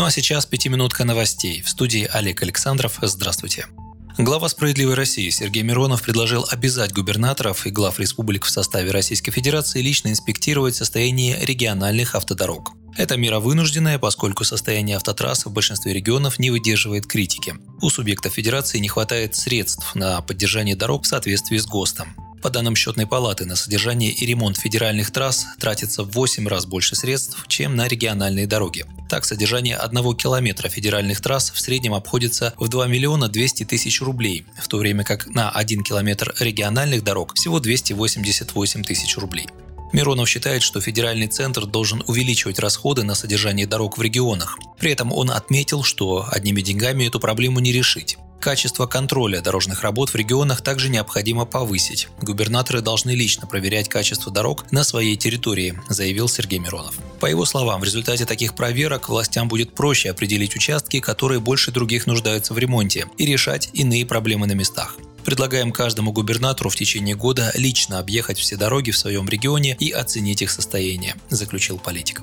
Ну а сейчас пятиминутка новостей. В студии Олег Александров. Здравствуйте. Глава «Справедливой России» Сергей Миронов предложил обязать губернаторов и глав республик в составе Российской Федерации лично инспектировать состояние региональных автодорог. Эта мера вынужденная, поскольку состояние автотрасс в большинстве регионов не выдерживает критики. У субъектов Федерации не хватает средств на поддержание дорог в соответствии с ГОСТом. По данным счетной палаты, на содержание и ремонт федеральных трасс тратится в 8 раз больше средств, чем на региональные дороги. Так, содержание одного километра федеральных трасс в среднем обходится в 2 миллиона 200 тысяч рублей, в то время как на 1 километр региональных дорог всего 288 тысяч рублей. Миронов считает, что федеральный центр должен увеличивать расходы на содержание дорог в регионах. При этом он отметил, что одними деньгами эту проблему не решить. Качество контроля дорожных работ в регионах также необходимо повысить. Губернаторы должны лично проверять качество дорог на своей территории, заявил Сергей Миронов. По его словам, в результате таких проверок властям будет проще определить участки, которые больше других нуждаются в ремонте, и решать иные проблемы на местах. Предлагаем каждому губернатору в течение года лично объехать все дороги в своем регионе и оценить их состояние, заключил политик.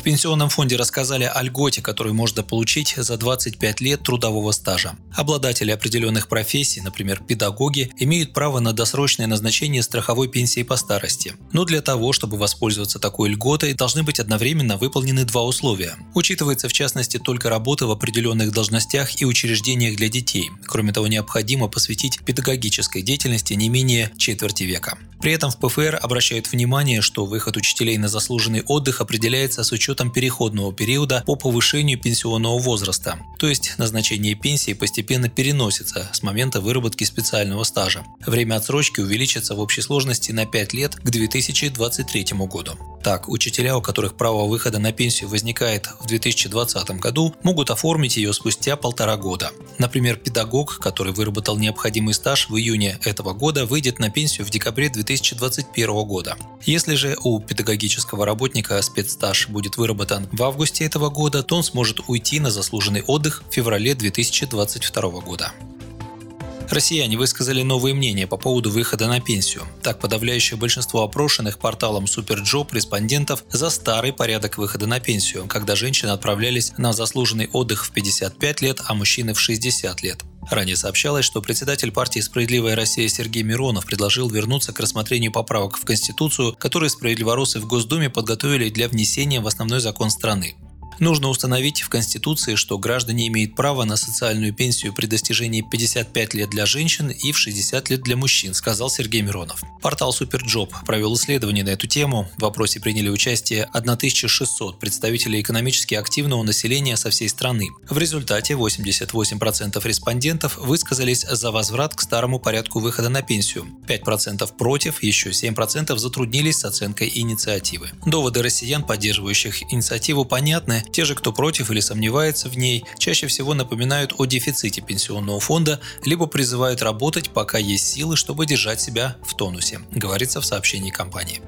В Пенсионном фонде рассказали о льготе, которую можно получить за 25 лет трудового стажа. Обладатели определенных профессий, например, педагоги, имеют право на досрочное назначение страховой пенсии по старости. Но для того, чтобы воспользоваться такой льготой, должны быть одновременно выполнены два условия. Учитывается в частности только работа в определенных должностях и учреждениях для детей. Кроме того, необходимо посвятить педагогической деятельности не менее четверти века. При этом в ПФР обращают внимание, что выход учителей на заслуженный отдых определяется с учетом переходного периода по повышению пенсионного возраста, то есть назначение пенсии постепенно переносится с момента выработки специального стажа. Время отсрочки увеличится в общей сложности на 5 лет к 2023 году. Так, учителя, у которых право выхода на пенсию возникает в 2020 году, могут оформить ее спустя полтора года. Например, педагог, который выработал необходимый стаж в июне этого года, выйдет на пенсию в декабре 2020 2021 года. Если же у педагогического работника спецстаж будет выработан в августе этого года, то он сможет уйти на заслуженный отдых в феврале 2022 года. Россияне высказали новые мнения по поводу выхода на пенсию. Так, подавляющее большинство опрошенных порталом Superjob респондентов за старый порядок выхода на пенсию, когда женщины отправлялись на заслуженный отдых в 55 лет, а мужчины в 60 лет. Ранее сообщалось, что председатель партии «Справедливая Россия» Сергей Миронов предложил вернуться к рассмотрению поправок в Конституцию, которые справедливоросы в Госдуме подготовили для внесения в основной закон страны. Нужно установить в Конституции, что граждане имеют право на социальную пенсию при достижении 55 лет для женщин и в 60 лет для мужчин, сказал Сергей Миронов. Портал Superjob провел исследование на эту тему. В вопросе приняли участие 1600 представителей экономически активного населения со всей страны. В результате 88% респондентов высказались за возврат к старому порядку выхода на пенсию, 5% против, еще 7% затруднились с оценкой инициативы. Доводы россиян, поддерживающих инициативу, понятны. Те же, кто против или сомневается в ней, чаще всего напоминают о дефиците пенсионного фонда, либо призывают работать, пока есть силы, чтобы держать себя в тонусе, говорится в сообщении компании.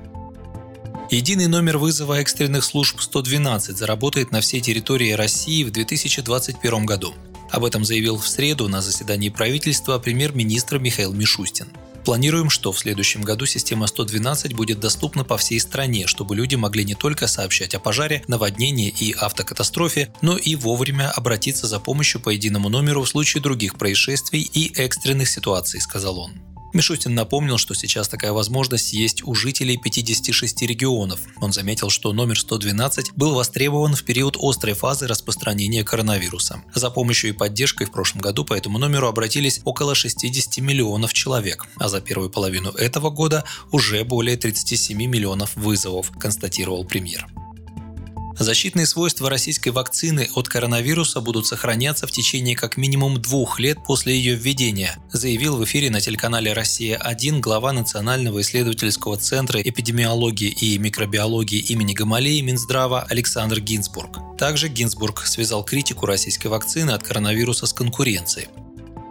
Единый номер вызова экстренных служб 112 заработает на всей территории России в 2021 году. Об этом заявил в среду на заседании правительства премьер-министр Михаил Мишустин. Планируем, что в следующем году система 112 будет доступна по всей стране, чтобы люди могли не только сообщать о пожаре, наводнении и автокатастрофе, но и вовремя обратиться за помощью по единому номеру в случае других происшествий и экстренных ситуаций, сказал он. Мишустин напомнил, что сейчас такая возможность есть у жителей 56 регионов. Он заметил, что номер 112 был востребован в период острой фазы распространения коронавируса. За помощью и поддержкой в прошлом году по этому номеру обратились около 60 миллионов человек, а за первую половину этого года уже более 37 миллионов вызовов, констатировал премьер. Защитные свойства российской вакцины от коронавируса будут сохраняться в течение как минимум двух лет после ее введения, заявил в эфире на телеканале «Россия-1» глава Национального исследовательского центра эпидемиологии и микробиологии имени Гамалеи Минздрава Александр Гинзбург. Также Гинзбург связал критику российской вакцины от коронавируса с конкуренцией.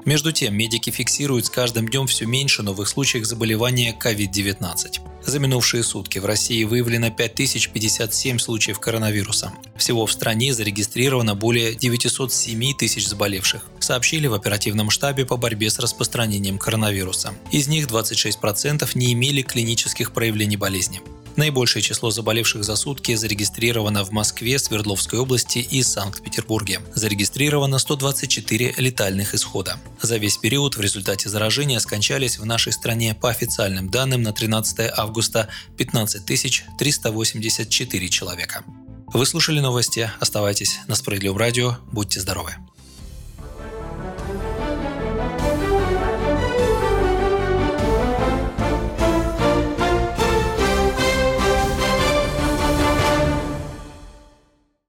Между тем, медики фиксируют с каждым днем все меньше новых случаев заболевания COVID-19. За минувшие сутки в России выявлено 5057 случаев коронавируса. Всего в стране зарегистрировано более 907 тысяч заболевших, сообщили в оперативном штабе по борьбе с распространением коронавируса. Из них 26% не имели клинических проявлений болезни. Наибольшее число заболевших за сутки зарегистрировано в Москве, Свердловской области и Санкт-Петербурге. Зарегистрировано 124 летальных исхода. За весь период в результате заражения скончались в нашей стране по официальным данным на 13 августа 15 384 человека. Вы слушали новости. Оставайтесь на Справедливом радио. Будьте здоровы.